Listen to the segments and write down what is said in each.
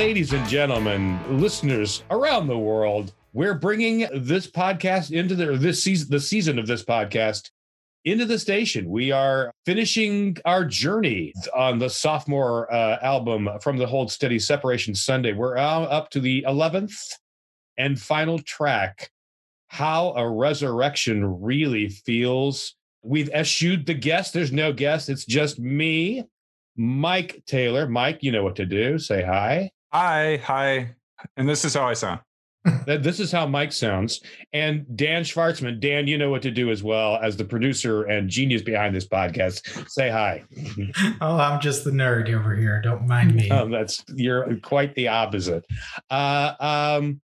ladies and gentlemen, listeners around the world, we're bringing this podcast into the this season, the season of this podcast into the station. We are finishing our journey on the sophomore uh, album from the Hold Steady Separation Sunday. We're up to the 11th and final track, How a Resurrection Really Feels. We've eschewed the guest. There's no guest. It's just me, Mike Taylor. Mike, you know what to do. Say hi. Hi, hi. And this is how I sound. this is how Mike sounds. And Dan Schwartzman, Dan, you know what to do as well as the producer and genius behind this podcast. Say hi. oh, I'm just the nerd over here. Don't mind me. Um, that's you're quite the opposite. Uh, um,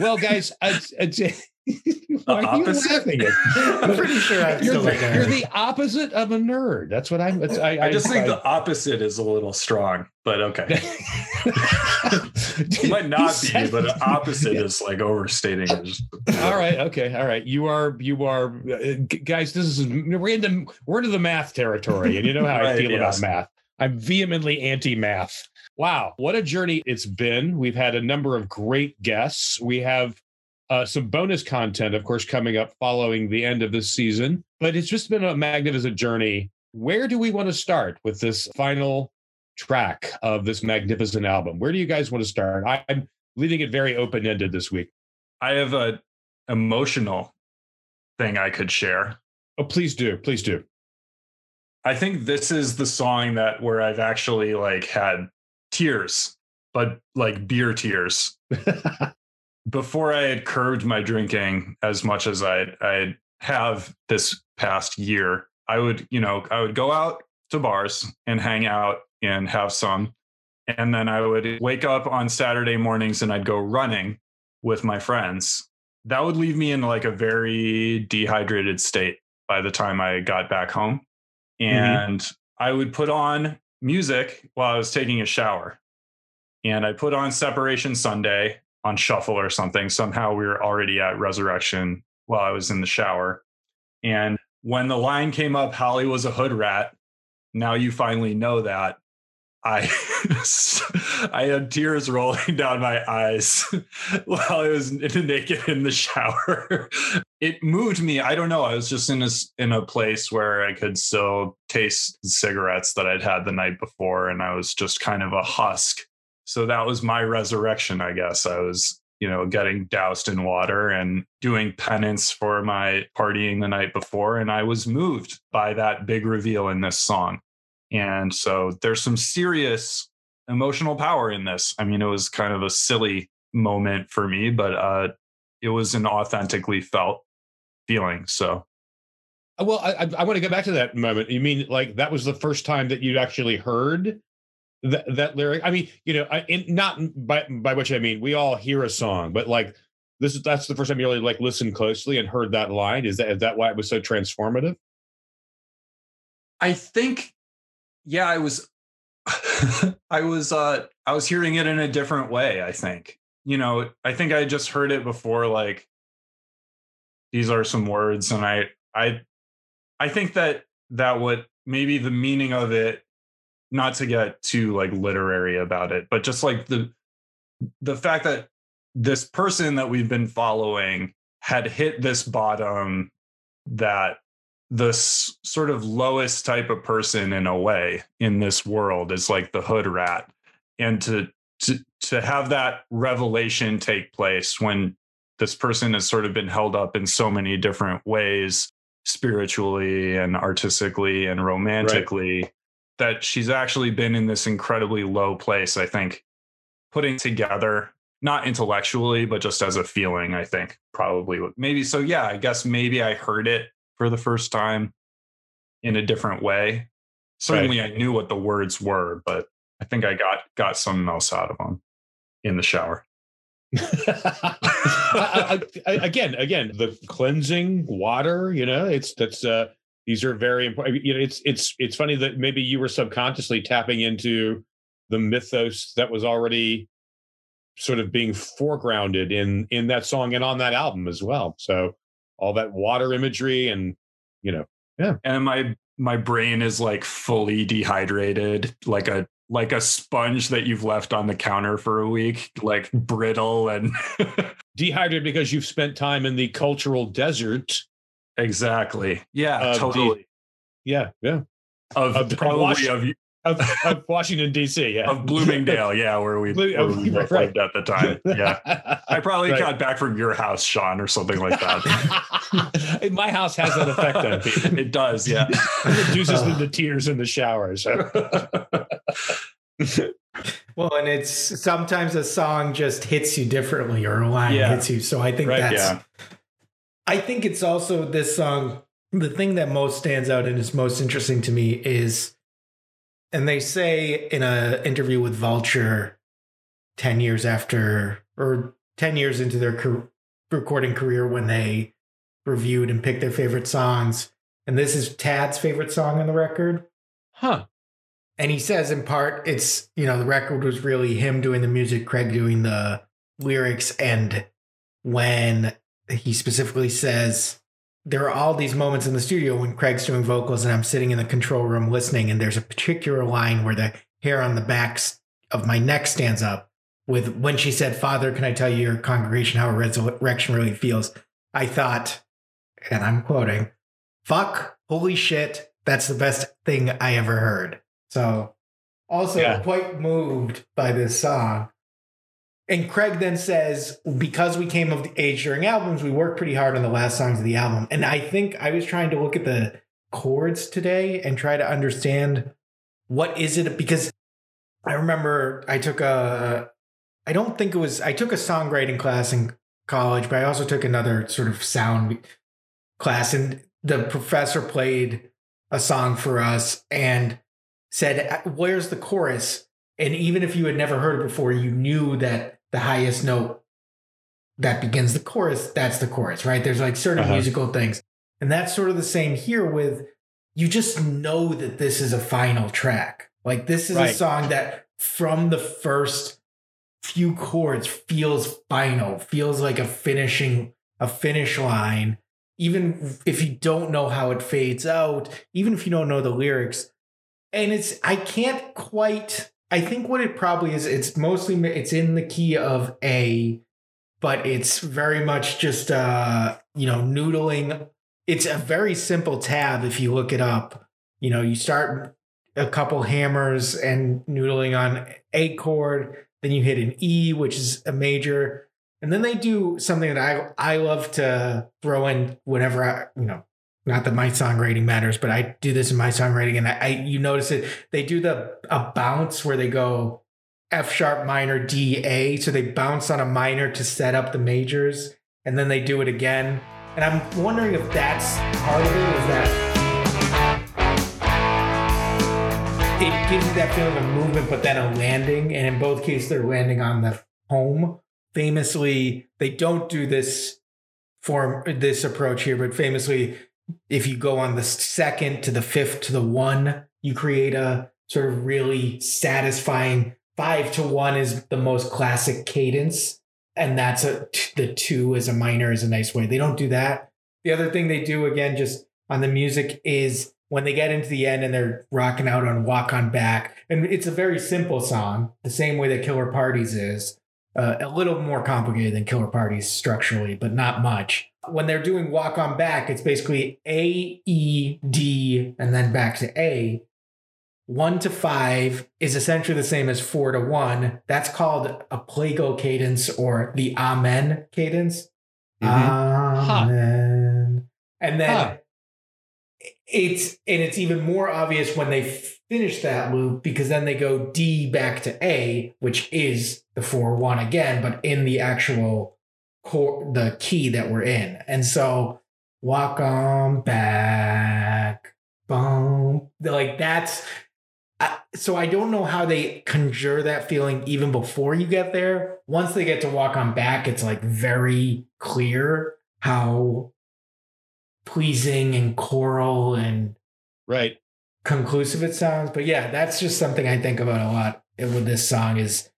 well, guys, it's, it's, why are you laughing at? I'm pretty sure I'm you're, still the, a nerd. you're the opposite of a nerd. That's what I'm. It's, I, I just think the opposite is a little strong, but okay. it might not be, but the opposite is like overstating it. all right, okay, all right. You are, you are, uh, guys. This is we're into we're into the math territory, and you know how I feel yes. about math. I'm vehemently anti-math. Wow, what a journey it's been. We've had a number of great guests. We have uh, some bonus content, of course, coming up following the end of this season. But it's just been a magnificent journey. Where do we want to start with this final track of this magnificent album? Where do you guys want to start? I'm leaving it very open ended this week. I have a emotional thing I could share. Oh, please do, please do. I think this is the song that where I've actually like had tears, but like beer tears. Before I had curbed my drinking as much as I I have this past year, I would, you know, I would go out to bars and hang out and have some. And then I would wake up on Saturday mornings and I'd go running with my friends. That would leave me in like a very dehydrated state by the time I got back home mm-hmm. and I would put on music while I was taking a shower. And I put on Separation Sunday on shuffle or something. Somehow we were already at Resurrection while I was in the shower. And when the line came up, Holly was a hood rat. Now you finally know that. I I had tears rolling down my eyes while I was naked in the shower. It moved me. I don't know. I was just in a in a place where I could still taste cigarettes that I'd had the night before, and I was just kind of a husk. So that was my resurrection, I guess. I was, you know, getting doused in water and doing penance for my partying the night before, and I was moved by that big reveal in this song. And so there's some serious emotional power in this. I mean, it was kind of a silly moment for me, but uh, it was an authentically felt feeling. So Well, I, I, want to go back to that moment. You mean like that was the first time that you actually heard that, that lyric? I mean, you know, I, not by by which I mean we all hear a song, but like this is that's the first time you really like listened closely and heard that line. Is that is that why it was so transformative? I think, yeah, I was, I was, uh, I was hearing it in a different way. I think, you know, I think I just heard it before, like, these are some words, and I, I, I think that that what maybe the meaning of it, not to get too like literary about it, but just like the, the fact that this person that we've been following had hit this bottom that the s- sort of lowest type of person in a way in this world is like the hood rat. And to to to have that revelation take place when this person has sort of been held up in so many different ways spiritually and artistically and romantically that she's actually been in this incredibly low place i think putting together not intellectually but just as a feeling i think probably maybe so yeah i guess maybe i heard it for the first time in a different way. Certainly, I knew what the words were, but I think I got got something else out of them in the shower. I- I- I- again, again, the cleansing water. You know, it's that's uh, these are very important. You know, it's it's it's funny that maybe you were subconsciously tapping into the mythos that was already sort of being foregrounded in in that song and on that album as well. So all that water imagery and you know, yeah. And my my brain is like fully dehydrated, like a like a sponge that you've left on the counter for a week, like brittle and Dehydrated because you've spent time in the cultural desert. Exactly. Yeah, Of the- totally. Yeah, yeah. Of, of- of probably of, Of, of Washington D.C. Yeah. of Bloomingdale, yeah, where we, Blue- where we right. lived at the time. Yeah. I probably Right. got back from your house, Sean, or something like that. My house has that effect on people. it does, yeah. It reduces them to tears in the showers. Well, and it's sometimes a song just hits you differently or a line Yeah. hits you. So I think Right, that's yeah. I think it's also this song. The thing that most stands out and is most interesting to me is, and they say in an interview with Vulture, ten years after or ten years into their car- recording career, when they reviewed and picked their favorite songs, and this is Tad's favorite song on the record. Huh. And he says, in part, it's you know the record was really him doing the music, Craig doing the lyrics, and when he specifically says there are all these moments in the studio when Craig's doing vocals and I'm sitting in the control room listening, and there's a particular line where the hair on the backs of my neck stands up with when she said, Father, can I tell your congregation how a resurrection really feels? I thought, and I'm quoting, fuck, holy shit, that's the best thing I ever heard. So, also Yeah. quite moved by this song. And Craig then says, because we came of age during albums, we worked pretty hard on the last songs of the album. And I think I was trying to look at the chords today and try to understand what is it because I remember I took a I don't think it was I took a songwriting class in college, but I also took another sort of sound class and the professor played a song for us and said, "Where's the chorus?" And even if you had never heard it before, you knew that the highest note that begins the chorus, that's the chorus, right? There's like certain Uh-huh. musical things. And that's sort of the same here with you just know that this is a final track. Like this is a song that from the first few chords feels final, feels like a finishing a finish line. Even if you don't know how it fades out, even if you don't know the lyrics. And it's I can't quite I think what it probably is it's mostly it's in the key of A, but it's very much just uh, you know, noodling. It's a very simple tab if you look it up. You know, you start a couple hammers and noodling on A chord, then you hit an E, which is a major, and then they do something that I I love to throw in whenever I you know not that my songwriting matters, but I do this in my songwriting, and I, I you notice it. They do the a bounce where they go F sharp minor D A, so they bounce on a minor to set up the majors, and then they do it again. And I'm wondering if that's part of it. Is that it gives you that feeling of movement, but then a landing, and in both cases they're landing on the home. Famously, they don't do this form this approach here, but famously, if you go on the second to the fifth to the one, you create a sort of really satisfying five to one is the most classic cadence. And that's a the two as a minor is a nice way. They don't do that. The other thing they do again, just on the music, is when they get into the end and they're rocking out on Walk On Back. And it's a very simple song, the same way that Killer Parties is. Uh, a little more complicated than Killer Parties structurally, but not much. When they're doing Walk On Back, it's basically A, E, D, and then back to A. One to five is essentially the same as four to one. That's called a plagal cadence or the Amen cadence. Mhm. Amen. And then Huh. it's and it's even more obvious when they finish that loop because then they go D back to A, which is the four one again, but in the actual core the key that we're in. And so walk on back, boom. Like that's I, so I don't know how they conjure that feeling even before you get there. Once they get to walk on back, it's like very clear how pleasing and choral and Right. conclusive it sounds. But yeah, that's just something I think about a lot with this song is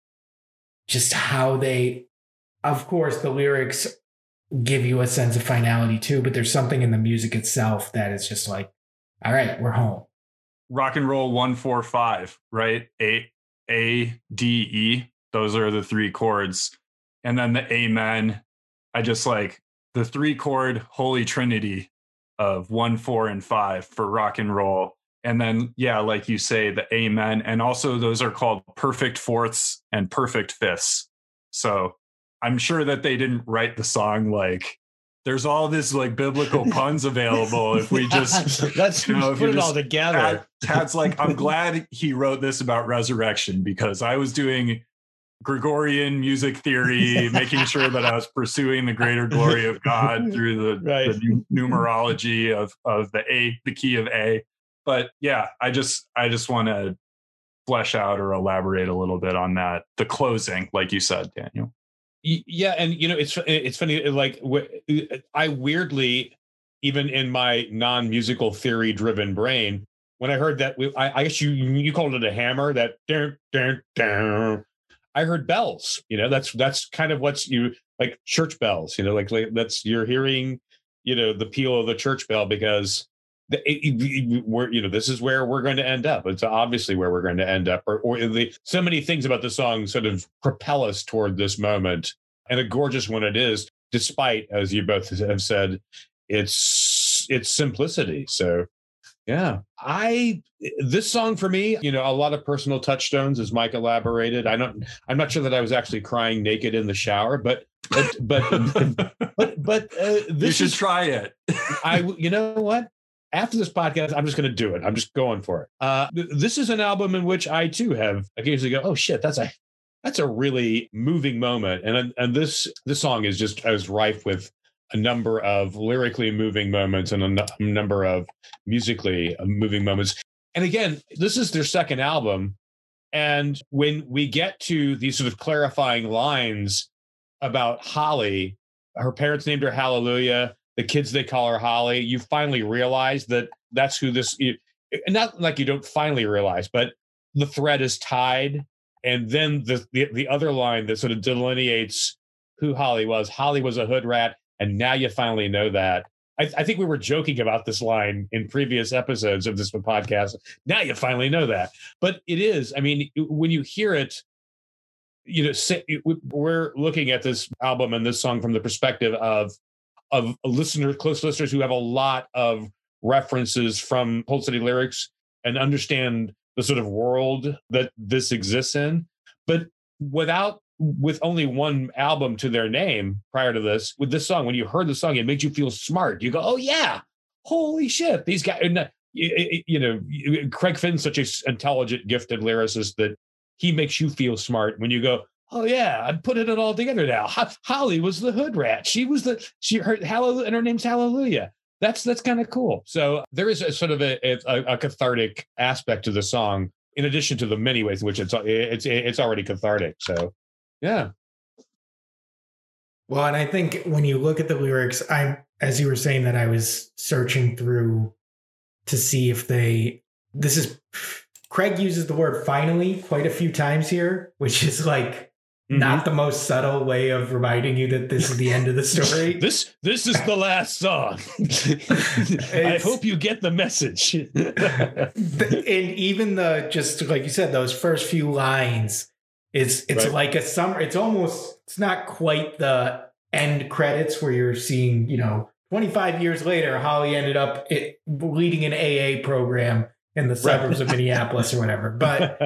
just how they, of course, the lyrics give you a sense of finality too, but there's something in the music itself that is just like, all right, we're home. rock and roll 145 right eight A, D, E. Those are the three chords. And then the Amen. I just like the three chord holy trinity of one, four, and five for rock and roll. And then, yeah, like you say, the Amen. And also, those are called perfect fourths and perfect fifths. So I'm sure that they didn't write the song like there's all this like biblical puns available if we just let's you know, put it all together. Tad, Tad's like, I'm glad he wrote this about resurrection because I was doing Gregorian music theory, making sure that I was pursuing the greater glory of God through the, Right. the numerology of of the A, the key of A. But yeah, I just I just want to flesh out or elaborate a little bit on that. The closing, like you said, Daniel. Yeah and you know it's uh, it's funny uh, like uh, i weirdly even in my non-musical theory driven brain when i heard that I, I guess you you called it a hammer that dun, dun, dun, i heard bells you know that's that's kind of what's you like church bells you know like, like that's you're hearing you know the peal of the church bell because it, it- we're you know this is where we're going to end up. It's obviously where we're going to end up. Or, or the so many things about the song sort of propel us toward this moment. And a gorgeous one it is despite as you both have said its its simplicity. So yeah. I this song for me you know a lot of personal touchstones as mike elaborated. I don't i'm not sure that i was actually crying naked in the shower but but but but, but uh, you this should is try it. I, you know what? After this podcast, I'm just going to do it. I'm just going for it. Uh, th- this is an album in which I too have occasionally go, "Oh shit, that's a that's a really moving moment." And and this this song is just as rife with a number of lyrically moving moments and a a number of musically moving moments. And again, this is their second album, and when we get to these sort of clarifying lines about Holly, her parents named her Hallelujah the kids they call her Holly, you finally realize that that's who this. You, not like you don't finally realize, but the thread is tied, and then the, the the other line that sort of delineates who Holly was. Holly was a hood rat, and now you finally know that. I, I think we were joking about this line in previous episodes of this podcast. Now you finally know that, but it is. I mean, when you hear it, you know, we're looking at this album and this song from the perspective of of listeners, close listeners who have a lot of references from Hold Steady lyrics and understand the sort of world that this exists in. But without, with only one album to their name prior to this, with this song, when you heard the song, it made you feel smart. You go, oh yeah, holy shit, these guys. And, uh, you, you know, Craig Finn's such an intelligent, gifted lyricist that he makes you feel smart when you go, oh yeah, I'm putting it all together now. Ho- Holly was the hood rat. She was the she her hallelujah and her name's Hallelujah. That's that's kind of cool. So there is a sort of a, a, a cathartic aspect to the song, in addition to the many ways in which it's it's it's already cathartic. So yeah, Well, and I think when you look at the lyrics, I'm as you were saying that I was searching through to see if they this is Craig uses the word finally quite a few times here, which is like Mm-hmm. not the most subtle way of reminding you that this is the end of the story. this this is the last song. I hope you get the message. And even the just like you said, those first few lines, it's it's Right. like a summer. It's almost it's not quite the end credits where you're seeing you know 25 years later, Holly ended up it, leading an AA program in the suburbs of Minneapolis or whatever. But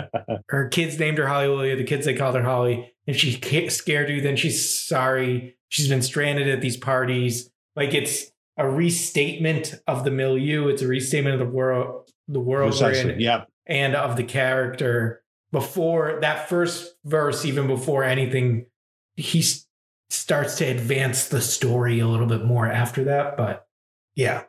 her kids named her Hallelujah. The kids they called her Holly, and she scared you. Then she's sorry. She's been stranded at these parties. Like it's a restatement of the milieu. It's a restatement of the world, the world we're in, Yeah. and of the character. Before that first verse, even before anything, he starts to advance the story a little bit more after that. But yeah,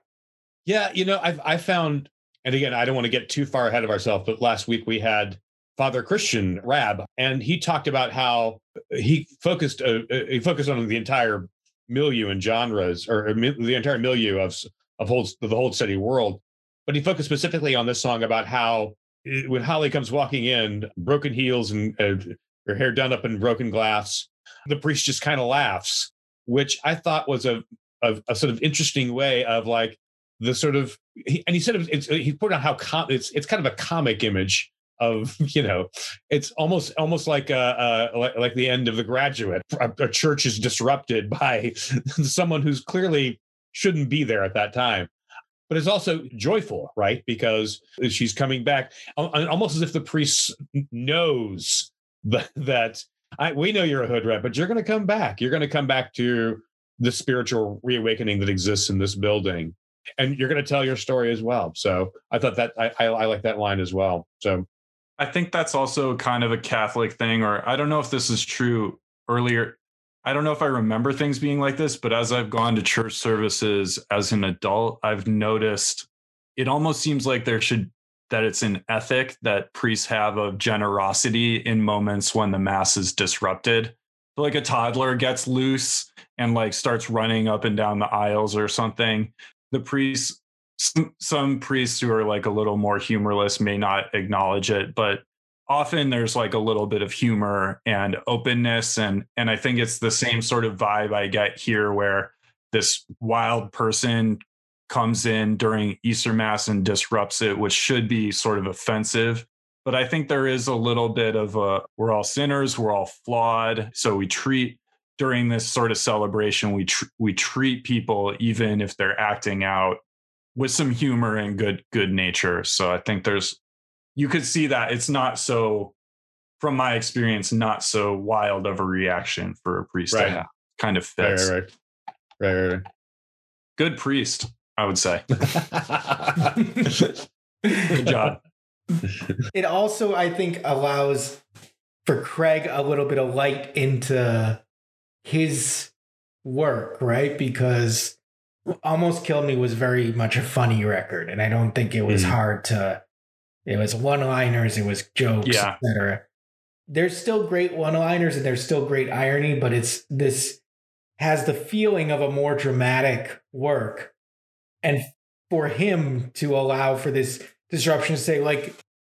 Yeah, you know, I've I found, and again, I don't want to get too far ahead of ourselves, but last week we had Father Christian Rab, and he talked about how he focused uh, uh, he focused on the entire milieu and genres, or, or the entire milieu of of whole the Hold Steady world, but he focused specifically on this song about how uh, when Holly comes walking in, broken heels and uh, her hair done up in broken glass, the priest just kind of laughs, which I thought was a, a a sort of interesting way of like the sort of he, and he said it he put on how com- it's it's kind of a comic image of you know it's almost almost like uh, uh like, like the end of the graduate. A, a church is disrupted by someone who's clearly shouldn't be there at that time. But it's also joyful right? Because she's coming back. Almost as if the priest knows that, I, we know you're a hood rat but you're going to come back. You're going to come back to the spiritual reawakening that exists in this building. And you're going to tell your story as well. So i thought that I, I, I like that line as well. So I think that's also kind of a Catholic thing, or I don't know if this is true earlier. I don't know if I remember things being like this, but as I've gone to church services as an adult, I've noticed it almost seems like there should that it's an ethic that priests have of generosity in moments when the mass is disrupted. Like a toddler gets loose and like starts running up and down the aisles or something. The priest some, some priests who are like a little more humorless may not acknowledge it, but often there's like a little bit of humor and openness and and I think it's the same sort of vibe I get here where this wild person comes in during Easter mass and disrupts it which should be sort of offensive but I think there is a little bit of a we're all sinners we're all flawed so we treat during this sort of celebration we tr- we treat people even if they're acting out with some humor and good good nature. So I think there's you could see that it's not so from my experience not so wild of a reaction for a priest right. to have. Kind of fits. Right, right, right. right, right. Good priest, I would say. good job. It also, I think, allows for Craig a little bit of light into his work, right? Because Almost Killed Me was very much a funny record, and I don't think it was mm. hard to. It was one-liners, it was jokes, yeah. etc. There's still great one-liners and there's still great irony, but it's this has the feeling of a more dramatic work, and for him to allow for this disruption to say like,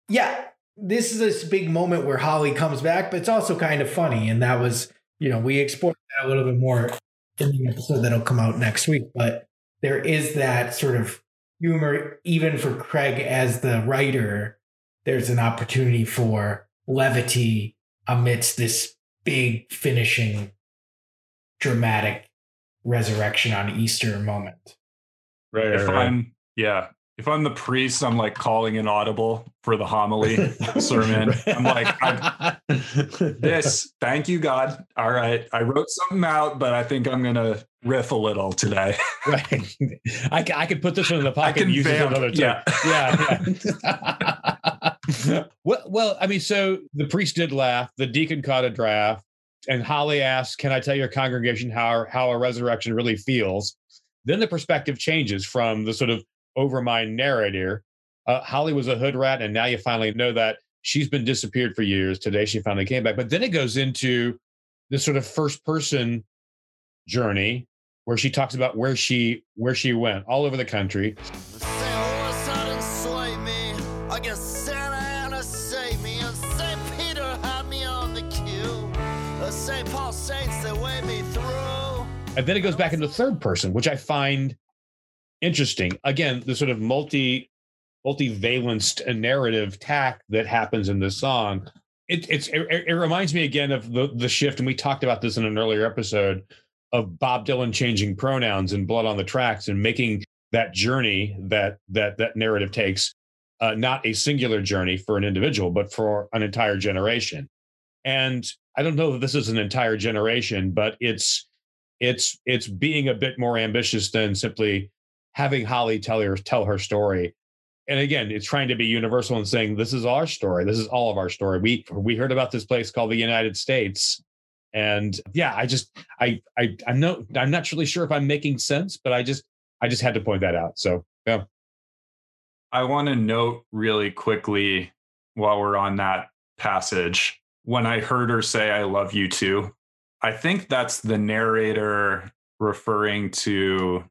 yeah, this is this big moment where Holly comes back, but it's also kind of funny, and that was you know we explored that a little bit more in the episode that'll come out next week. But there is that sort of humor, even for Craig as the writer. There's an opportunity for levity amidst this big finishing dramatic resurrection on Easter moment. Right. If right. I'm yeah, if I'm the priest, I'm like calling an audible for the homily sermon. I'm like, this, thank you, God. All right. I wrote something out, but I think I'm going to riff a little today. right. I, I could put this one in the pocket and use vamp. it another time. Yeah. Yeah. yeah. well, well, I mean, so the priest did laugh. The deacon caught a draft. And Holly asked, Can I tell your congregation how, how a resurrection really feels? Then the perspective changes from the sort of over my narrator. Uh, Holly was a hood rat, and now you finally know that she's been disappeared for years. Today she finally came back. But then it goes into this sort of first person journey where she talks about where she where she went all over the country. And then it goes back into third person, which I find interesting. Again, the sort of multi multivalenced narrative tack that happens in this song. It, it's it, it, reminds me again of the the shift, and we talked about this in an earlier episode of Bob Dylan changing pronouns in "Blood on the Tracks" and making that journey that that that narrative takes uh, not a singular journey for an individual, but for an entire generation. And I don't know that this is an entire generation, but it's it's it's being a bit more ambitious than simply having Holly tell her tell her story. And again, it's trying to be universal and saying this is our story. This is all of our story. We we heard about this place called the United States. And yeah, I just I I I'm no I'm not really sure if I'm making sense, but I just I just had to point that out. So yeah. I want to note really quickly while we're on that passage when I heard her say, I love you too. I think that's the narrator referring to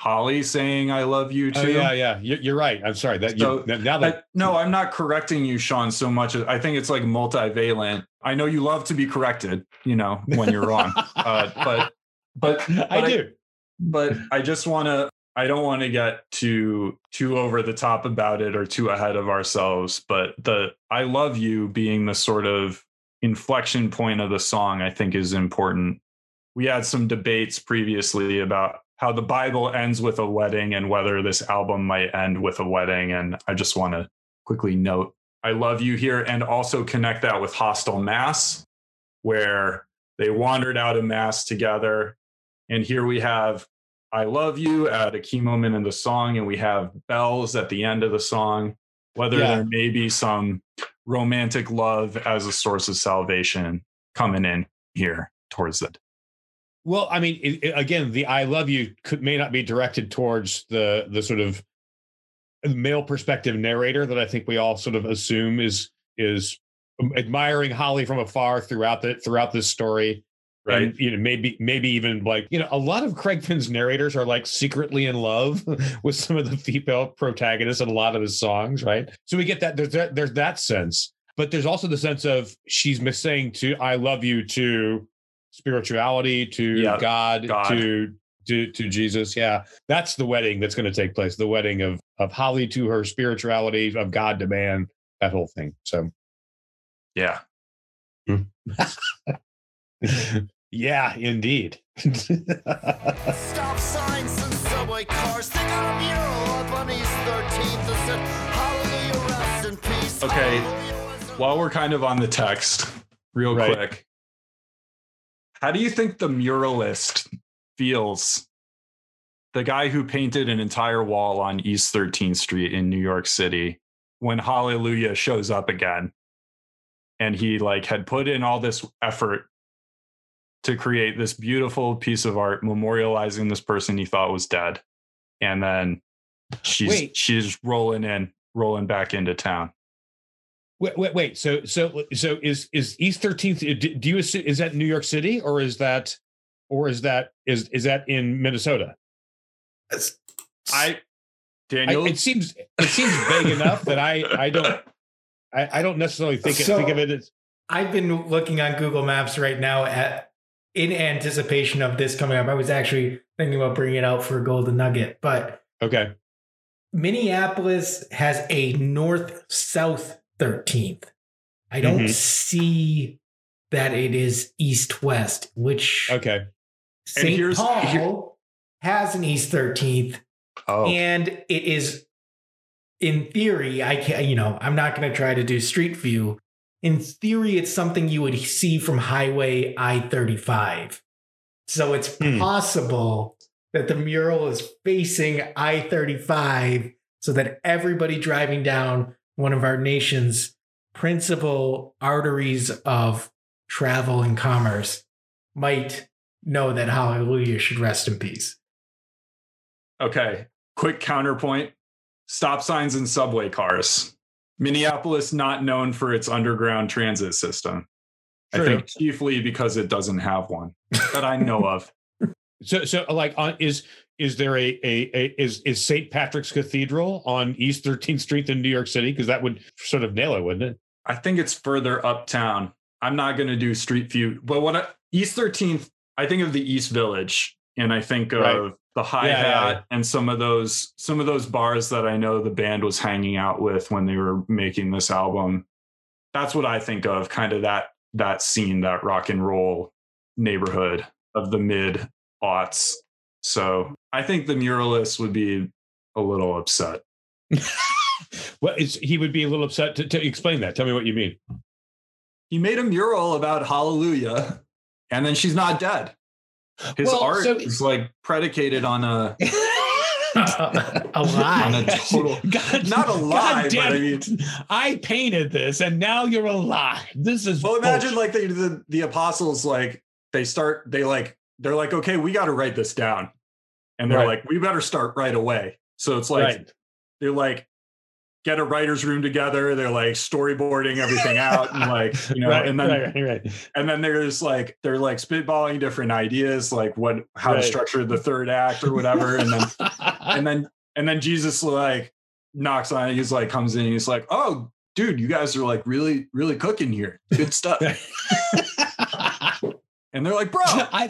Holly saying "I love you" oh, too. Oh, yeah, yeah, you're right. I'm sorry that so, you, now that I, no, I'm not correcting you, Sean, so much. I think it's like multivalent. I know you love to be corrected, you know, when you're wrong, uh, but but, but I do. but I just want to I don't want to get too too over the top about it or too ahead of ourselves, but the I love you being the sort of inflection point of the song I think is important. We had some debates previously about how the Bible ends with a wedding and whether this album might end with a wedding and I just want to quickly note I love you here and also connect that with Hostile Mass where they wandered out of mass together and here we have I love you at a key moment in the song, and we have bells at the end of the song. Whether yeah. there may be some romantic love as a source of salvation coming in here towards it. Well, I mean, it, it, again, the "I love you" could may not be directed towards the the sort of male perspective narrator that I think we all sort of assume is is admiring Holly from afar throughout the throughout this story. Right. and, you know maybe maybe even like you know a lot of craig finn's narrators are like secretly in love with some of the female protagonists in a lot of his songs right? So we get that there's that there's that sense. But there's also the sense of she's saying to i love you to spirituality to yep. god, god, to to to jesus yeah that's the wedding that's going to take place the wedding of of holly to her spirituality of god to man that whole thing so yeah hmm. yeah, indeed. Stop signs and subway cars. They got a mural up on East 13th that said, Hallelujah, rest in peace. Okay, while we're kind of on the text, real right. quick, how do you think the muralist feels? The guy who painted an entire wall on East 13th Street in New York City when Hallelujah shows up again and he like had put in all this effort to create this beautiful piece of art memorializing this person he thought was dead. And then she's wait. she's rolling in, rolling back into town. Wait, wait, wait. So, so, so is is East Thirteenth? Do you assume is that New York City or is that, or is that is is that in Minnesota? I, Daniel, I, it seems it seems vague enough that I I don't I, I don't necessarily think so, it, think of it as. I've been looking on Google Maps right now at in anticipation of this coming up, I was actually thinking about bringing it out for a golden nugget. But okay, Minneapolis has a north south 13th. I don't mm-hmm. see that it is east west, which okay. St. Paul here. has an east 13th. Oh. And it is in theory, I can't, you know, I'm not gonna try to do street view, in theory, it's something you would see from Highway I 35. So it's mm. possible that the mural is facing I 35 so that everybody driving down one of our nation's principal arteries of travel and commerce might know that Hallelujah should rest in peace. Okay, quick counterpoint stop signs and subway cars. Minneapolis not known for its underground transit system. True. I think chiefly because it doesn't have one that I know of. So, so like, on, is is there a, a, a is is St. Patrick's Cathedral on East 13th Street in New York City? Because that would sort of nail it, wouldn't it? I think it's further uptown. I'm not going to do Street View, but what I, East 13th, I think of the East Village, and I think of right the hi hat yeah, yeah, and some of those some of those bars that I know the band was hanging out with when they were making this album. That's what I think of, kind of that that scene, that rock and roll neighborhood of the mid aughts. So I think the muralist would be a little upset. well, he would be a little upset to, to explain that. Tell me what you mean. He made a mural about Hallelujah, and then she's not dead. His well, art so, is like predicated on a a lie. On a total, God, not a lie, but I mean, I painted this, and now you're a lie. This is well. Imagine like the, the the apostles, like they start, they like they're like, okay, we got to write this down, and they're right. like, we better start right away. So it's like right. they're like, get a writer's room together. They're like storyboarding everything out and like, you know, right, and then, right, and then there's like, they're like spitballing different ideas, like what, how to structure the third act or whatever. And then, and then, and then Jesus like knocks on it. He's like, comes in, he's like, oh, dude, you guys are like really, really cooking here. Good stuff. And they're like, bro, I,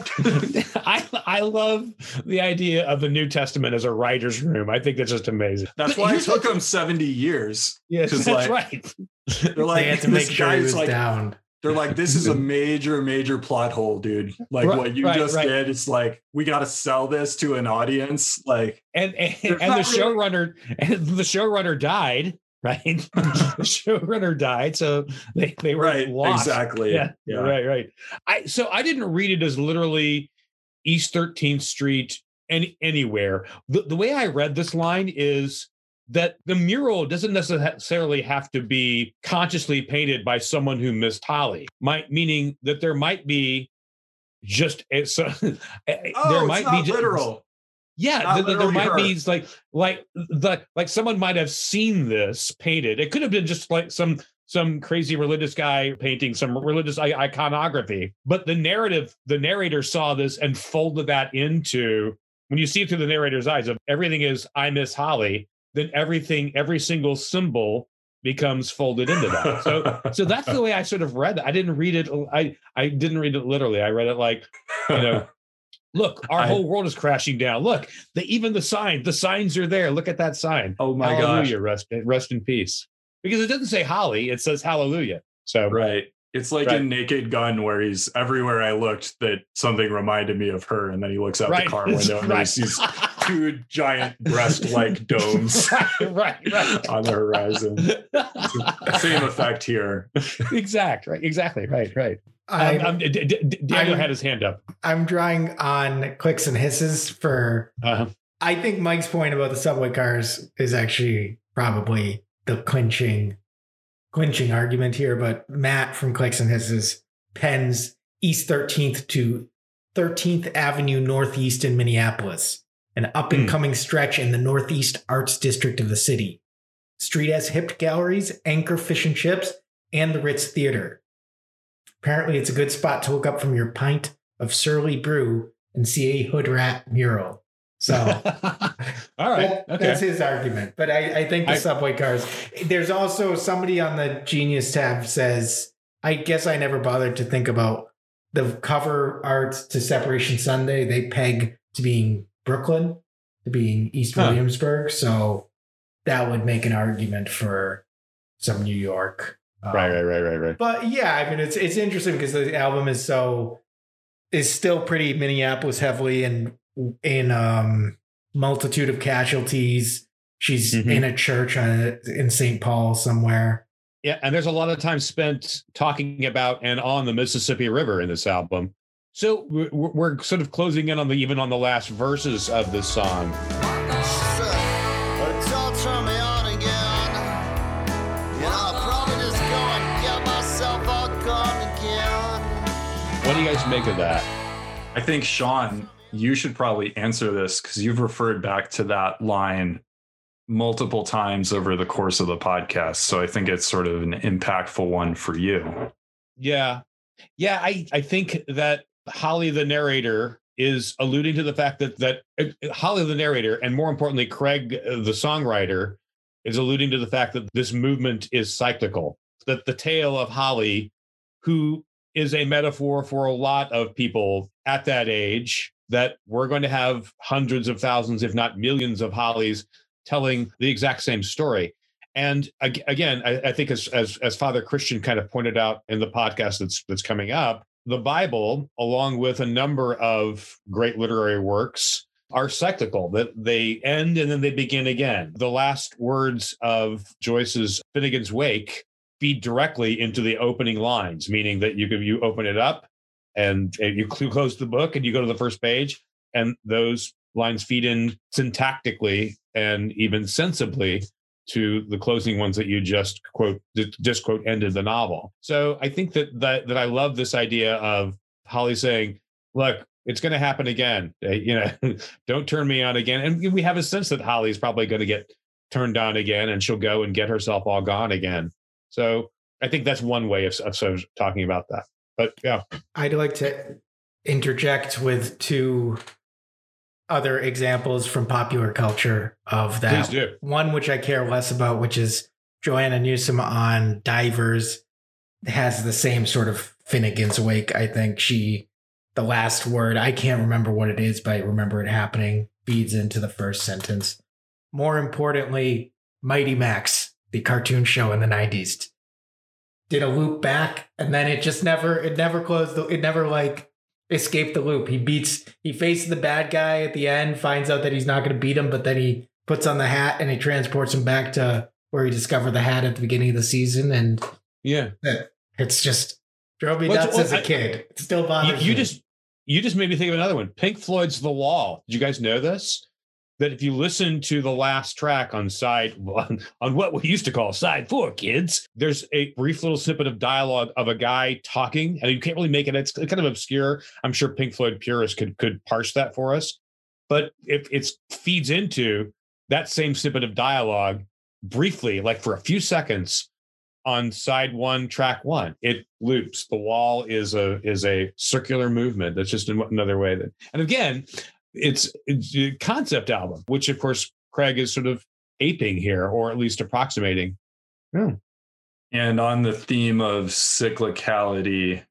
I I love the idea of the New Testament as a writer's room. I think that's just amazing. that's But why it took them 70 years. Yes, 'Cause, that's like, right. They're like, they had to this make sure he was like, down. they're like, this is a major, major plot hole, dude. Like Right, what you right, just right. did. It's like, we got to sell this to an audience. Like, And and, and the really- showrunner and the showrunner died. Right, the showrunner died, so they they were right. lost. Exactly. Yeah, right, right. I so I didn't read it as literally East 13th Street any anywhere. The the way I read this line is that the mural doesn't necessarily have to be consciously painted by someone who missed Holly. Might meaning that there might be just a- so Oh, there might it's be just, literal. Yeah, Not th- th- there might be like like the like someone might have seen this painted. It could have been just like some some crazy religious guy painting some religious iconography. But the narrative, the narrator saw this and folded that into when you see it through the narrator's eyes of everything is I miss Holly, then everything, every single symbol becomes folded into that. So so that's the way I sort of read it. I didn't read it. I I didn't read it literally. I read it like you know, look, our I- whole world is crashing down. Look, the, even the sign, the signs are there. Look at that sign. oh my gosh. hallelujah, rest, rest in peace. Because it doesn't say holly, it says hallelujah. So Right. It's like Right. in Naked Gun where he's everywhere I looked that something reminded me of her, and then he looks out right, the car window and he sees two giant breast-like domes right, right. on the horizon. Same effect here. exact, right, exactly, right, right. I, Um, um, D- D- D- Daniel I'm- had his hand up. I'm drawing on clicks and hisses for. Uh-huh. I think Mike's point about the subway cars is actually probably the clinching, clinching argument here. But Matt from clicks and hisses pens East 13th to 13th Avenue Northeast in Minneapolis, an up and coming stretch in the Northeast Arts District of the city. Street has hip galleries, Anchor Fish and Chips, and the Ritz Theater. Apparently, it's a good spot to look up from your pint of surly brew and see a hood rat mural. So All right. that- okay. that's his argument. But I, I think the I- subway cars. There's also somebody on the Genius tab says, I guess I never bothered to think about the cover art to Separation Sunday. They peg to being Brooklyn, to being East Huh. Williamsburg. So that would make an argument for some New York. um, right, right, right, right, right. but yeah, I mean it's it's interesting because the album is so is still pretty Minneapolis heavily and in um multitude of casualties. She's Mhm. in a church on in St. Paul somewhere. Yeah, and there's a lot of time spent talking about and on the Mississippi River in this album. So we're, we're sort of closing in on the even on the last verses of this song. But don't turn me on again. You know, I'll probably just go and get myself all gone again. What do you guys make of that? I think Sean, you should probably answer this because you've referred back to that line multiple times over the course of the podcast. So I think it's sort of an impactful one for you. Yeah. Yeah, I, I think that Holly the narrator is alluding to the fact that that uh, Holly the narrator and more importantly Craig uh, the songwriter is alluding to the fact that this movement is cyclical. That the tale of Holly who is a metaphor for a lot of people at that age that we're going to have hundreds of thousands if not millions of Hollies telling the exact same story. And again, I, I think as, as as Father Christian kind of pointed out in the podcast that's that's coming up, the Bible, along with a number of great literary works, are cyclical. That they end and then they begin again. The last words of Joyce's Finnegans Wake feed directly into the opening lines, meaning that you could you open it up and you close the book and you go to the first page, and those lines feed in syntactically and even sensibly to the closing ones that you just quote just quote ended the novel. So I think that that that I love this idea of Holly saying, "Look, it's going to happen again. Uh, You know, don't turn me on again." And we have a sense that Holly's probably going to get turned on again, and she'll go and get herself all gone again. So I think that's one way of, of sort of talking about that. But yeah, I'd like to interject with two other examples from popular culture of that. One which I care less about, which is Joanna Newsom on Divers, has the same sort of Finnegans Wake. I think she the last word. I can't remember what it is, but I remember it happening. Feeds into the first sentence. More importantly, Mighty Max, the cartoon show in the '90s, did a loop back, and then it just never, it never closed. The, it never like escaped the loop. He beats, he faces the bad guy at the end, finds out that he's not going to beat him, but then he puts on the hat and he transports him back to where he discovered the hat at the beginning of the season, and Yeah. it's just drove me nuts as a kid. It still You, bothers you me. just you just made me think of another one. Pink Floyd's The Wall. Did you guys know this? That if you listen to the last track on side on, on what we used to call side four, kids, there's a brief little snippet of dialogue of a guy talking, and you can't really make it. It's kind of obscure. I'm sure Pink Floyd purists could could parse that for us, but if it feeds into that same snippet of dialogue briefly, like for a few seconds, on side one, track one. It loops. The wall is a is a circular movement. That's just in another way that. And again, it's, it's a concept album, which of course Craig is sort of aping here, or at least approximating. Hmm. And on the theme of cyclicality,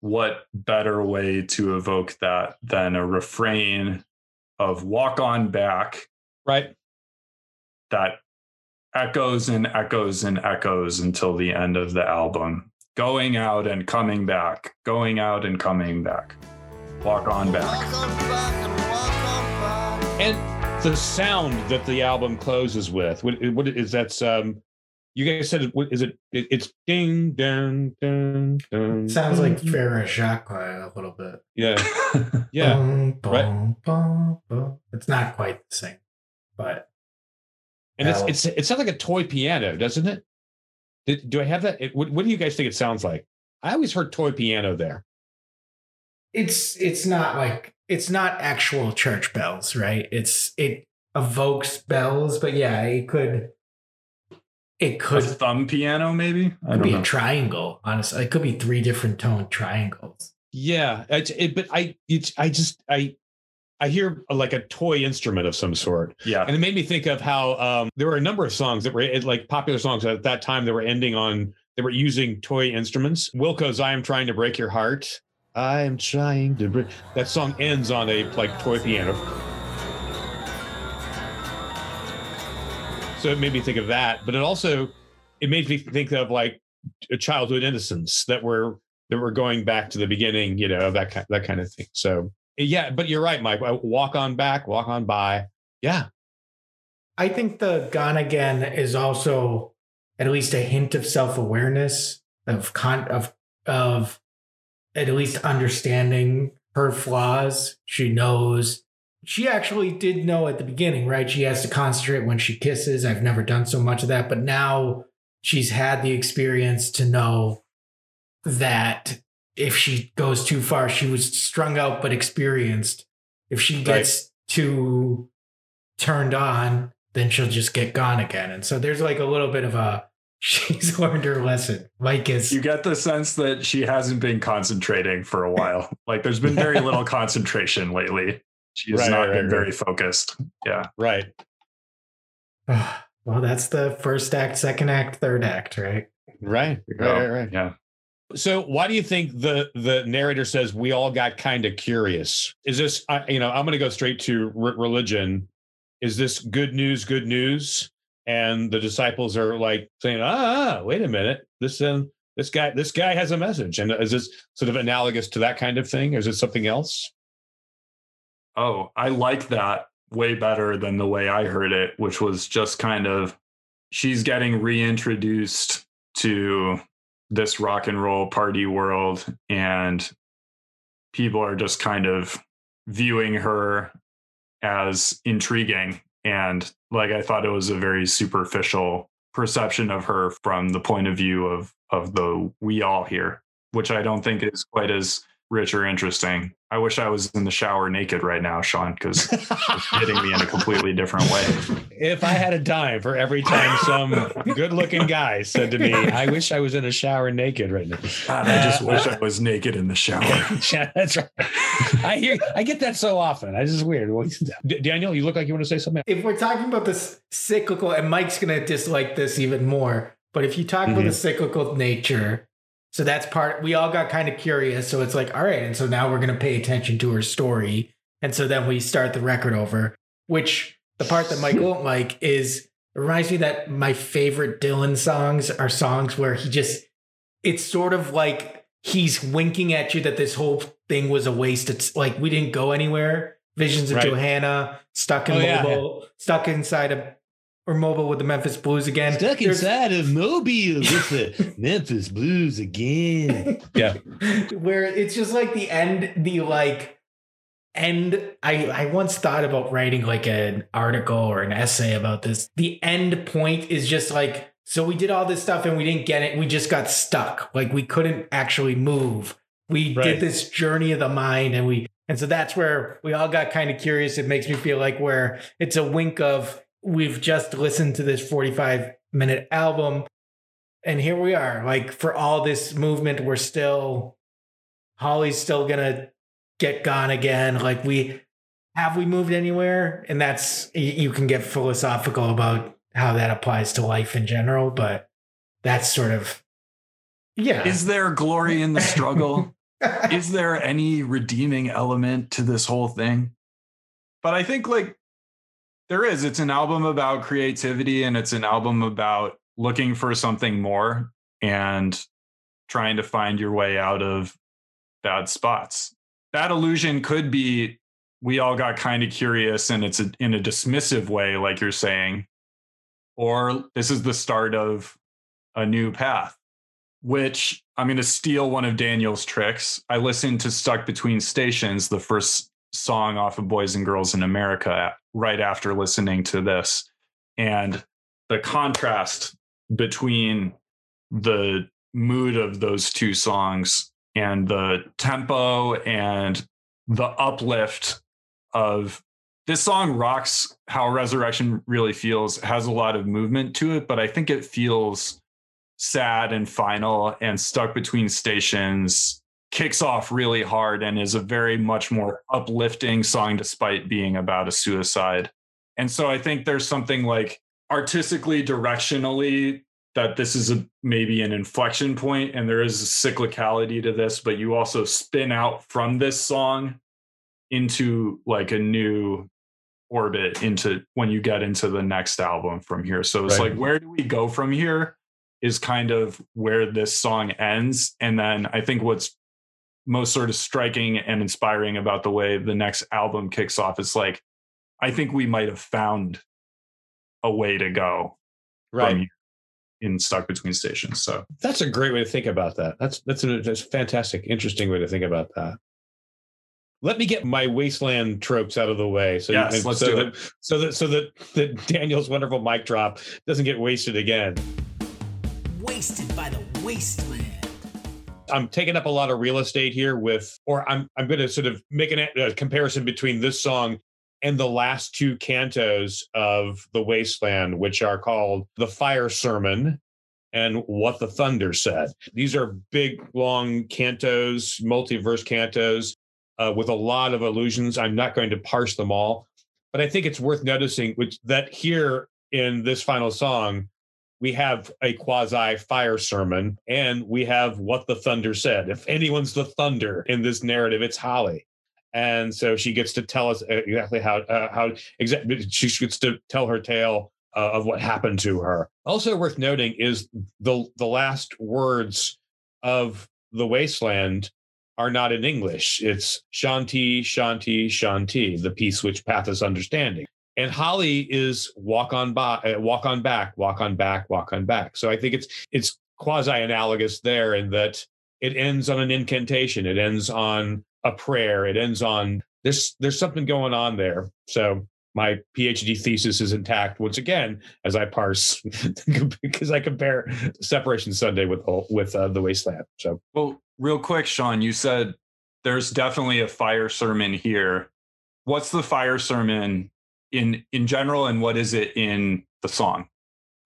what better way to evoke that than a refrain of walk on back Right. that echoes and echoes and echoes until the end of the album. Going out and coming back, going out and coming back. Walk on back. Walk on back and walk on back. And the sound that the album closes with, what, what is that's um you guys said what is it, it it's ding dun dun dun. sounds like dun. Frère Jacques a little bit. Yeah. Yeah. Bum, right. bum, bum, bum. It's not quite the same, but And it's it's it sounds like a toy piano, doesn't it? Did, do I have that? It, what, what do you guys think it sounds like? I always heard toy piano there. It's it's not like it's not actual church bells, right? It's it evokes bells, but yeah, it could it A could thumb piano, maybe? I could be know. a triangle. Honestly, it could be three different tone triangles. Yeah, it's, it, but I it's, I just I I hear like a toy instrument of some sort, yeah. and it made me think of how um, there were a number of songs that were like popular songs at that time that were ending on they were using toy instruments. Wilco's "I Am Trying to Break Your Heart." I am trying to break. That song ends on a like toy piano. So it made me think of that, but it also it made me think of like a childhood innocence that we're that we're going back to the beginning, you know, that kind that kind of thing. So yeah, but you're right, Mike. Walk on back, walk on by. Yeah, I think the Gone Again is also at least a hint of self awareness of con of of at least understanding her flaws. She knows she actually did know at the beginning, right? She has to concentrate when she kisses. I've never done so much of that, but now she's had the experience to know that if she goes too far, she was strung out but experienced. If she gets too turned on, then she'll just get gone again. And so there's like a little bit of a she's learned her lesson. Mike is You get the sense that she hasn't been concentrating for a while. like there's been very little concentration lately. She has Right, not right, been right, very focused. Yeah. right. well, that's the first act, second act, third act, right? Right. Right. Right. Right. Yeah. So, why do you think the the narrator says we all got kind of curious? Is this, I you know, I'm going to go straight to re- religion. Is this good news? Good news? And the disciples are like saying, "Ah, wait a minute, this um, this guy, this guy has a message." And is this sort of analogous to that kind of thing? Or is it something else? Oh, I like that way better than the way I heard it, which was just kind of she's getting reintroduced to this rock and roll party world and people are just kind of viewing her as intriguing and like I thought it was a very superficial perception of her from the point of view of of the we all here, which I don't think is quite as rich or interesting. I wish I was in the shower naked right now, Sean, because it's hitting me in a completely different way. If I had a dime for every time some good-looking guy said to me, "I wish I was in a shower naked right now," God, I just wish I was naked in the shower. yeah, that's right. I hear, I get that so often. It's just weird. D- Daniel, you look like you want to say something. If we're talking about this cyclical, and Mike's gonna dislike this even more, but if you talk about Mhm. the cyclical nature, So that's part. We all got kind of curious. So it's like, all right, and so now we're gonna pay attention to her story, and so then we start the record over. Which the part that Mike won't like is it reminds me that my favorite Dylan songs are songs where he just it's sort of like he's winking at you that this whole thing was a waste. It's like we didn't go anywhere. Visions of Right. Johanna, stuck in Oh, yeah, mobile, stuck inside of or mobile with the Memphis Blues again. Stuck There's- inside of Mobile with the Memphis Blues again. Yeah. where it's just like the end, the like end. I I once thought about writing like an article or an essay about this. The end point is just like so we did all this stuff and we didn't get it. We just got stuck. Like we couldn't actually move. We Right. did this journey of the mind and we and so that's where we all got kind of curious. It makes me feel like where it's a wink of we've just listened to this 45 minute album and here we are like for all this movement we're still holly's still gonna get gone again like we have we moved anywhere and that's you can get philosophical about how that applies to life in general but that's sort of yeah Is there glory in the struggle? is there any redeeming element to this whole thing? But I think like there is. It's an album about creativity and it's an album about looking for something more and trying to find your way out of bad spots. That illusion could be we all got kind of curious and it's a, in a dismissive way, like you're saying, or this is the start of a new path which I'm going to steal one of Daniel's tricks. I listened to Stuck Between Stations, the first song off of Boys and Girls in America, right after listening to this. And the contrast between the mood of those two songs and the tempo and the uplift of this song rocks how resurrection really feels has a lot of movement to it but i think it feels sad and final and stuck between stations kicks off really hard and is a very much more uplifting song despite being about a suicide and so i think there's something like artistically directionally that this is a maybe an inflection point and there is a cyclicality to this but you also spin out from this song into like a new orbit into when you get into the next album from here so it's Right. like where do we go from here is kind of where this song ends. And then I think what's most sort of striking and inspiring about the way the next album kicks off is like, I think we might have found a way to go Right. from in Stuck Between Stations. So That's a great way to think about that. That's that's a, that's a fantastic, interesting way to think about that. Let me get my wasteland tropes out of the way, so Yes, and let's so do that, so that so that that Daniel's wonderful mic drop doesn't get wasted again. Wasted by the wasteland. I'm taking up a lot of real estate here with, or I'm I'm going to sort of make an, a comparison between this song and the last two cantos of the Wasteland, which are called the Fire Sermon and What the Thunder Said. These are big, long cantos, multiverse cantos uh, with a lot of allusions. I'm not going to parse them all, but I think it's worth noticing which that here in this final song, we have a quasi fire sermon and we have what the thunder said. If anyone's the thunder in this narrative, it's Holly. And so she gets to tell us exactly how uh, how exactly she gets to tell her tale uh, of what happened to her. Also worth noting is the the last words of the wasteland are not in English. It's Shanti, Shanti, Shanti, the peace which patheth understanding and Holly is walk on by, uh, walk on back, walk on back, walk on back. So I think it's it's quasi analogous there in that it ends on an incantation, it ends on a prayer, it ends on there's there's something going on there. So my PhD thesis is intact once again as I parse because I compare Separation Sunday with with uh, the Wasteland. So Well, real quick, Sean, you said there's definitely a fire sermon here. What's the fire sermon in in general, and what is it in the song?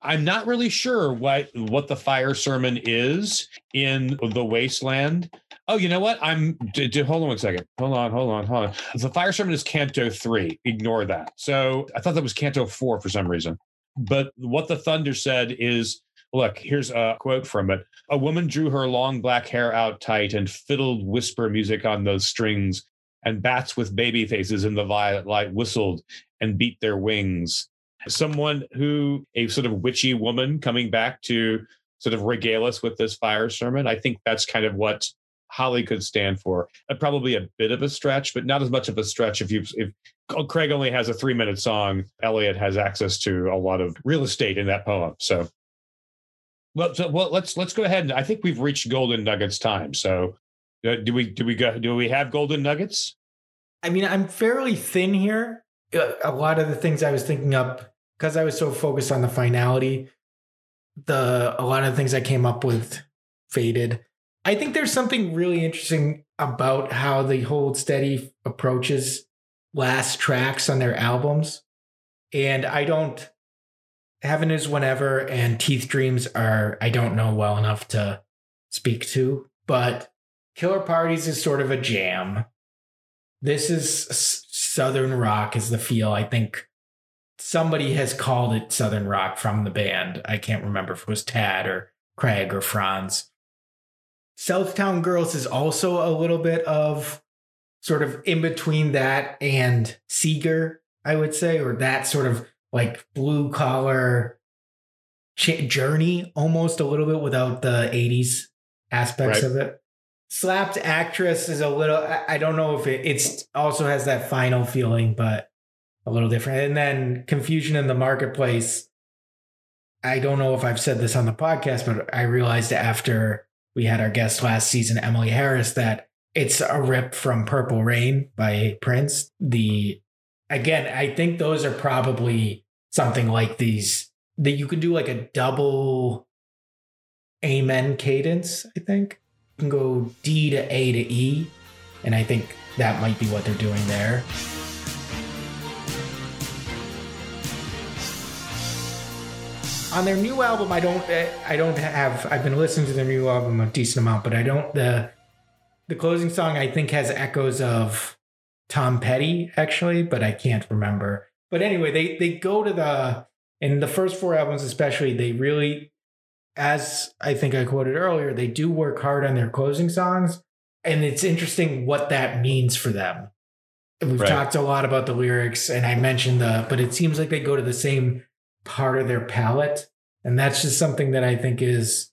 I'm not really sure what what the fire sermon is in the wasteland. Oh, you know what? I'm d- d- hold on one second. Hold on, hold on, hold on. The fire sermon is Canto three. Ignore that. So I thought that was Canto four for some reason. But what the thunder said is Look, here's a quote from it. A woman drew her long black hair out tight and fiddled whisper music on those strings, and bats with baby faces in the violet light whistled and beat their wings. Someone who, a sort of witchy woman coming back to sort of regale us with this fire sermon. I think that's kind of what Holly could stand for. Uh, probably a bit of a stretch, but not as much of a stretch if you if Craig only has a three minute song. Eliot has access to a lot of real estate in that poem. So, well, so, well, let's let's go ahead and I think we've reached Golden Nuggets time. So, uh, do we do we go do we have Golden Nuggets? I mean, I'm fairly thin here. A lot of the things I was thinking up because I was so focused on the finality, the a lot of the things I came up with faded. I think there's something really interesting about how the Hold Steady approaches last tracks on their albums. And I don't Heaven is Whenever and Teeth Dreams are I don't know well enough to speak to, but Killer Parties is sort of a jam. This is Southern rock is the feel. I think somebody has called it Southern rock from the band. I can't remember if it was Tad or Craig or Franz. Southtown Girls is also a little bit of sort of in between that and Seger, I would say, or that sort of like blue collar ch- journey almost a little bit without the 80s aspects Right. of it. Slapped Actress is a little, I, don't know if it it's also has that final feeling, but a little different. And then Confusion in the Marketplace. I don't know if I've said this on the podcast, but I realized after we had our guest last season, Emily Harris, that it's a rip from Purple Rain by Prince. The again, I think those are probably something like these that you can do like a double amen cadence, I think. Can go D to A to E. And I think that might be what they're doing there. on their new album i don't i don't have i've been listening to their new album a decent amount but i don't the the closing song i think has echoes of tom petty actually but i can't remember but anyway they they go to the in the first four albums especially they really as i think i quoted earlier they do work hard on their closing songs and it's interesting what that means for them we've Right. talked a lot about the lyrics and i mentioned the but it seems like they go to the same part of their palette. And that's just something that I think is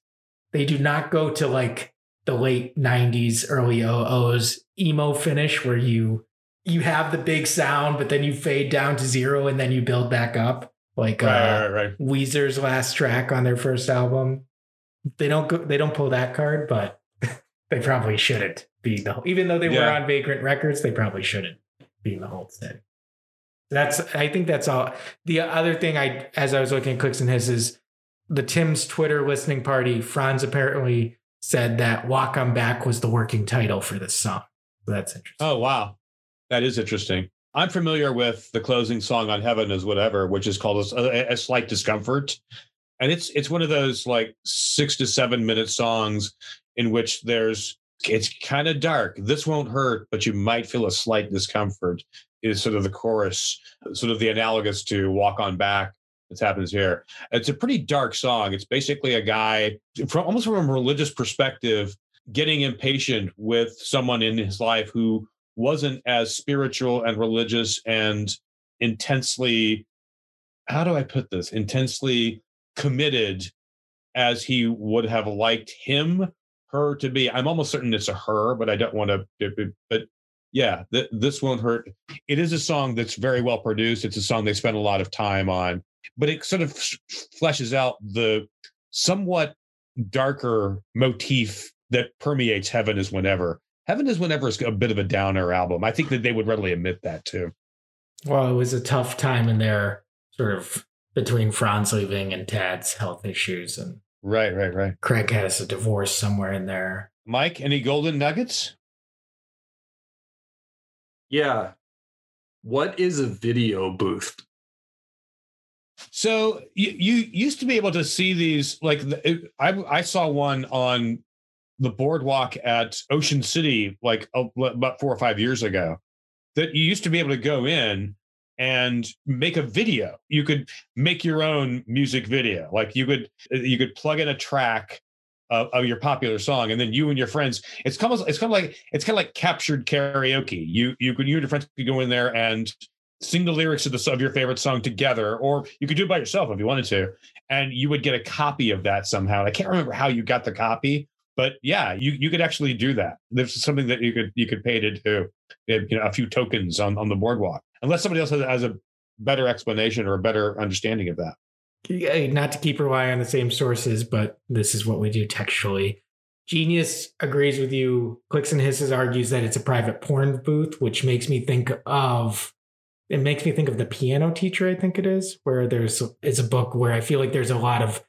they do not go to like the late 90s, early 00s emo finish where you you have the big sound, but then you fade down to zero and then you build back up. Like uh, Right, right, right. Weezer's last track on their first album. They don't go they don't pull that card, but they probably shouldn't be the even though they were on Vagrant Records, they probably shouldn't be in the Hold Steady. That's I think that's all. The other thing I as I was looking at Clicks and Hisses the Tim's Twitter listening party, Franz apparently said that Walk On Back was the working title for this song. So that's interesting. Oh wow, that is interesting. I'm familiar with the closing song on Heaven is Whenever, which is called a, a slight discomfort, and it's it's one of those like six to seven minute songs in which there's it's kind of dark. This won't hurt, but you might feel a slight discomfort. Is sort of the chorus, sort of the analogous to Walk On Back. That happens here. It's a pretty dark song. It's basically a guy from almost from a religious perspective getting impatient with someone in his life who wasn't as spiritual and religious and intensely how do i put this? Intensely committed as he would have liked him her to be. I'm almost certain it's a her but i don't want to but yeah th- this won't hurt. It is a song that's very well produced. It's a song they spent a lot of time on but it sort of f- fleshes out the somewhat darker motif that permeates heaven is whenever heaven is whenever is a bit of a downer album i think that they would readily admit that too Well, it was a tough time in there, sort of between Franz leaving and Tad's health issues, and right right right Craig has a divorce somewhere in there. mike any golden nuggets Yeah. What is a video booth? So you, you used to be able to see these like the, it, I I saw one on the boardwalk at Ocean City like about four or five years ago. That you used to be able to go in and make a video. You could make your own music video. Like you could you could plug in a track of, of your popular song, and then you and your friends. It's kind of it's kind of like it's kind of like captured karaoke. You you could you and your friends could go in there and sing the lyrics of the of your favorite song together, or you could do it by yourself if you wanted to, and you would get a copy of that somehow. I can't remember how you got the copy, but yeah, you you could actually do that. There's something that you could you could pay to do, you know, a few tokens on on the boardwalk, unless somebody else has, has a better explanation or a better understanding of that. Not to keep relying on the same sources, but this is what we do textually. Genius agrees with you. Clicks and Hisses argues that it's a private porn booth, which makes me think of it makes me think of the piano teacher, I think it is, where there's it's a book where I feel like there's a lot of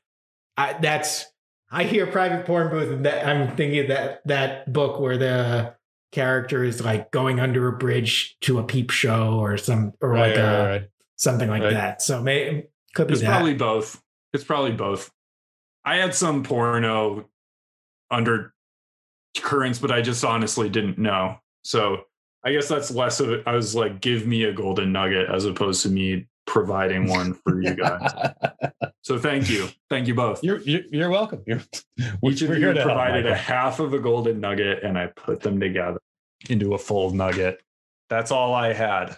I, that's I hear private porn booth and that I'm thinking that that book where the character is like going under a bridge to a peep show or some or Right, like right, a, right, something like that. So may could be It's that. probably both. It's probably both. I had some porno under currents, but I just honestly didn't know. So I guess that's less of it. I was like, give me a golden nugget as opposed to me providing one for you guys. So thank you. Thank you both. you're, you're you're welcome. You're, Each of you here to help, provided a half of a golden nugget and I put them together into a full nugget. That's all I had.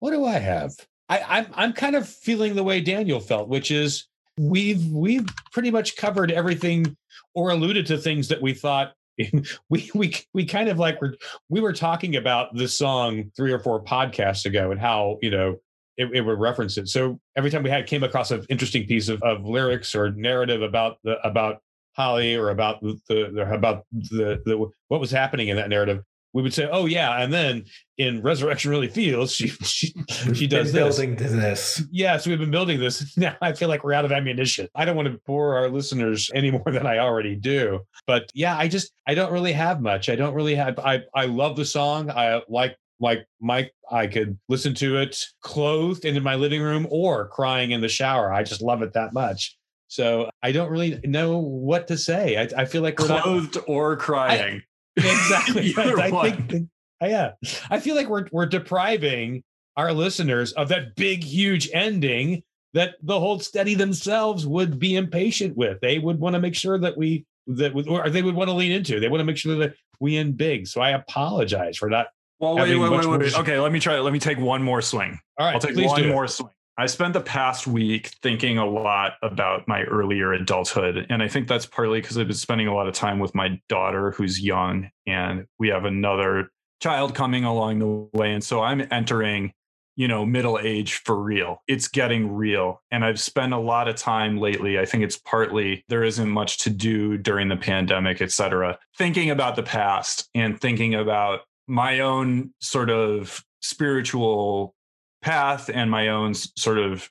what do I have? I, I'm I'm kind of feeling the way Daniel felt, which is we've we've pretty much covered everything or alluded to things that we thought we we we kind of like were we were talking about this song three or four podcasts ago and how you know it, it would reference it. So every time we had came across an interesting piece of, of lyrics or narrative about the about Holly or about the, the about the, the what was happening in that narrative, we would say, "Oh yeah," and then in Resurrection Really Feels, she she she does been this. building to this. Yeah, so we've been building this. Now I feel like we're out of ammunition. I don't want to bore our listeners any more than I already do. But yeah, I just I don't really have much. I don't really have I I love the song. I like like Mike, I could listen to it clothed and in my living room or crying in the shower. I just love it that much. So I don't really know what to say. I, I feel like we're not Clothed or crying. exactly. I one. think, yeah, I feel like we're we're depriving our listeners of that big, huge ending that the hold steady themselves would be impatient with. They would want to make sure that we that or they would want to lean into. They want to make sure that we end big. So I apologize for not. Well, wait, wait, wait, wait. Okay, let me try. Let me take one more swing. All right, I'll take one more swing. I spent the past week thinking a lot about my earlier adulthood. And I think that's partly because I've been spending a lot of time with my daughter, who's young, and we have another child coming along the way. And so I'm entering, you know, middle age for real. It's getting real. And I've spent a lot of time lately. I think it's partly there isn't much to do during the pandemic, et cetera, thinking about the past and thinking about my own sort of spiritual path and my own sort of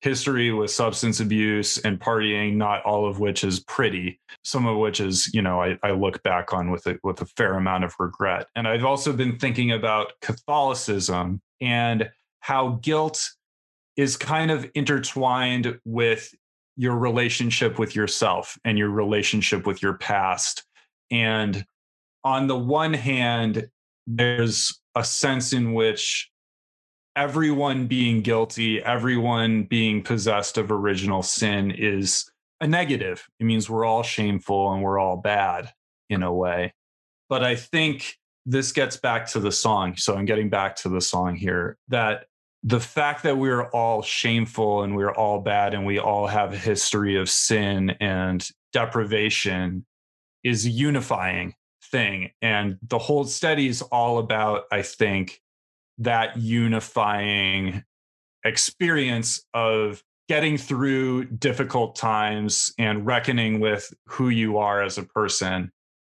history with substance abuse and partying not all of which is pretty. Some of which is you know i, I look back on with a, with a fair amount of regret. And i've also been thinking about catholicism and how guilt is kind of intertwined with your relationship with yourself and your relationship with your past. And on the one hand there's a sense in which everyone being guilty, everyone being possessed of original sin is a negative. It means we're all shameful and we're all bad in a way. But I think this gets back to the song. So I'm getting back to the song here that the fact that we're all shameful and we're all bad and we all have a history of sin and deprivation is unifying thing. And the Hold Steady is all about, I think, that unifying experience of getting through difficult times and reckoning with who you are as a person.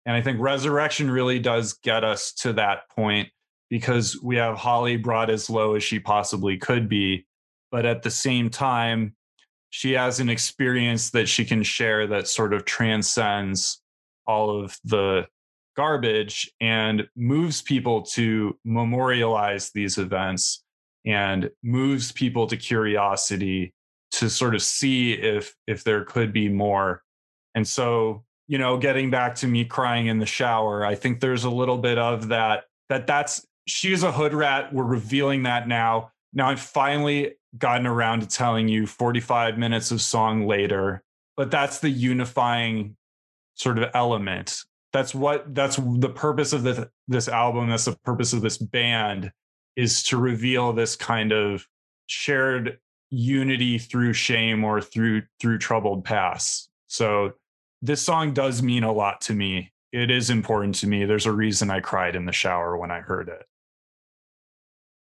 And I think resurrection really does get us to that point because we have Holly brought as low as she possibly could be. But at the same time, she has an experience that she can share that sort of transcends all of the garbage and moves people to memorialize these events and moves people to curiosity to sort of see if if there could be more and so you know getting back to me crying in the shower i think there's a little bit of that that that's she's a hood rat we're revealing that now Now I've finally gotten around to telling you 45 minutes of song later, but that's the unifying sort of element. That's what that's the purpose of this this album. That's the purpose of this band is to reveal this kind of shared unity through shame or through through troubled past. So this song does mean a lot to me. It is important to me. There's a reason I cried in the shower when I heard it.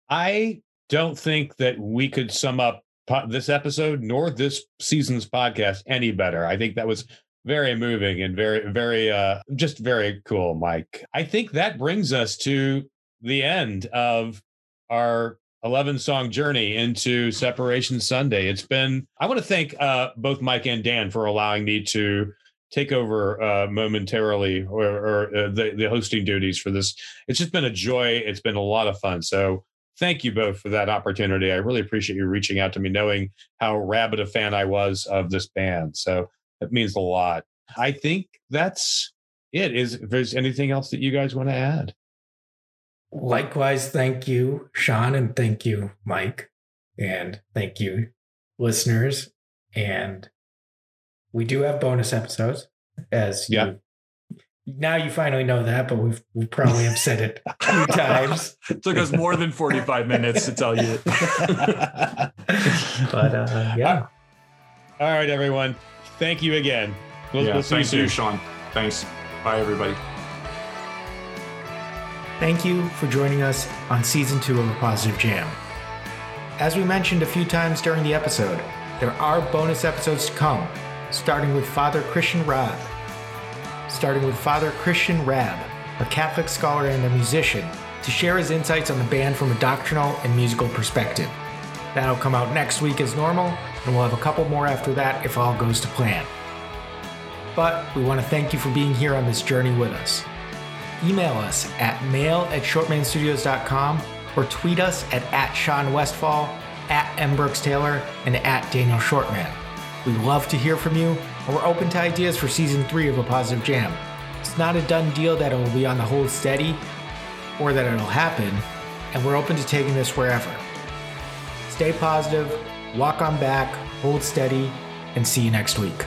I don't think that we could sum up this episode nor this season's podcast any better. I think that was very moving and very, very, uh, just very cool, Mike. I think that brings us to the end of our 11 song journey into Separation Sunday. It's been, I want to thank uh, both Mike and Dan for allowing me to take over uh, momentarily or, or uh, the, the hosting duties for this. It's just been a joy. It's been a lot of fun. So thank you both for that opportunity. I really appreciate you reaching out to me, knowing how rabid a fan I was of this band. So it means a lot. I think that's it. Is if there's anything else that you guys want to add? Likewise, thank you, Sean, and thank you, Mike, and thank you, listeners. And we do have bonus episodes, as Yeah. you now you finally know that, but we've we probably have said it a few times. It took us more than 45 minutes to tell you. But uh, yeah, All right, everyone. Thank you again. We'll, yeah, we'll see you thanks you. Sean. Thanks. Bye, everybody. Thank you for joining us on season two of A Positive Jam. As we mentioned a few times during the episode, there are bonus episodes to come, starting with Father Christian Rab. Starting with Father Christian Rab, a Catholic scholar and a musician, to share his insights on the band from a doctrinal and musical perspective. That'll come out next week as normal, and we'll have a couple more after that if all goes to plan. But we want to thank you for being here on this journey with us email us at mail at shortmanstudios.com or tweet us at, at Sean Westfall, at M. Brooks Taylor, and at Daniel Shortman. We love to hear from you, and we're open to ideas for season three of A Positive Jam. It's not a done deal that it will be on the hold steady or that it'll happen, and we're open to taking this wherever. Stay positive, walk on back, hold steady, and see you next week.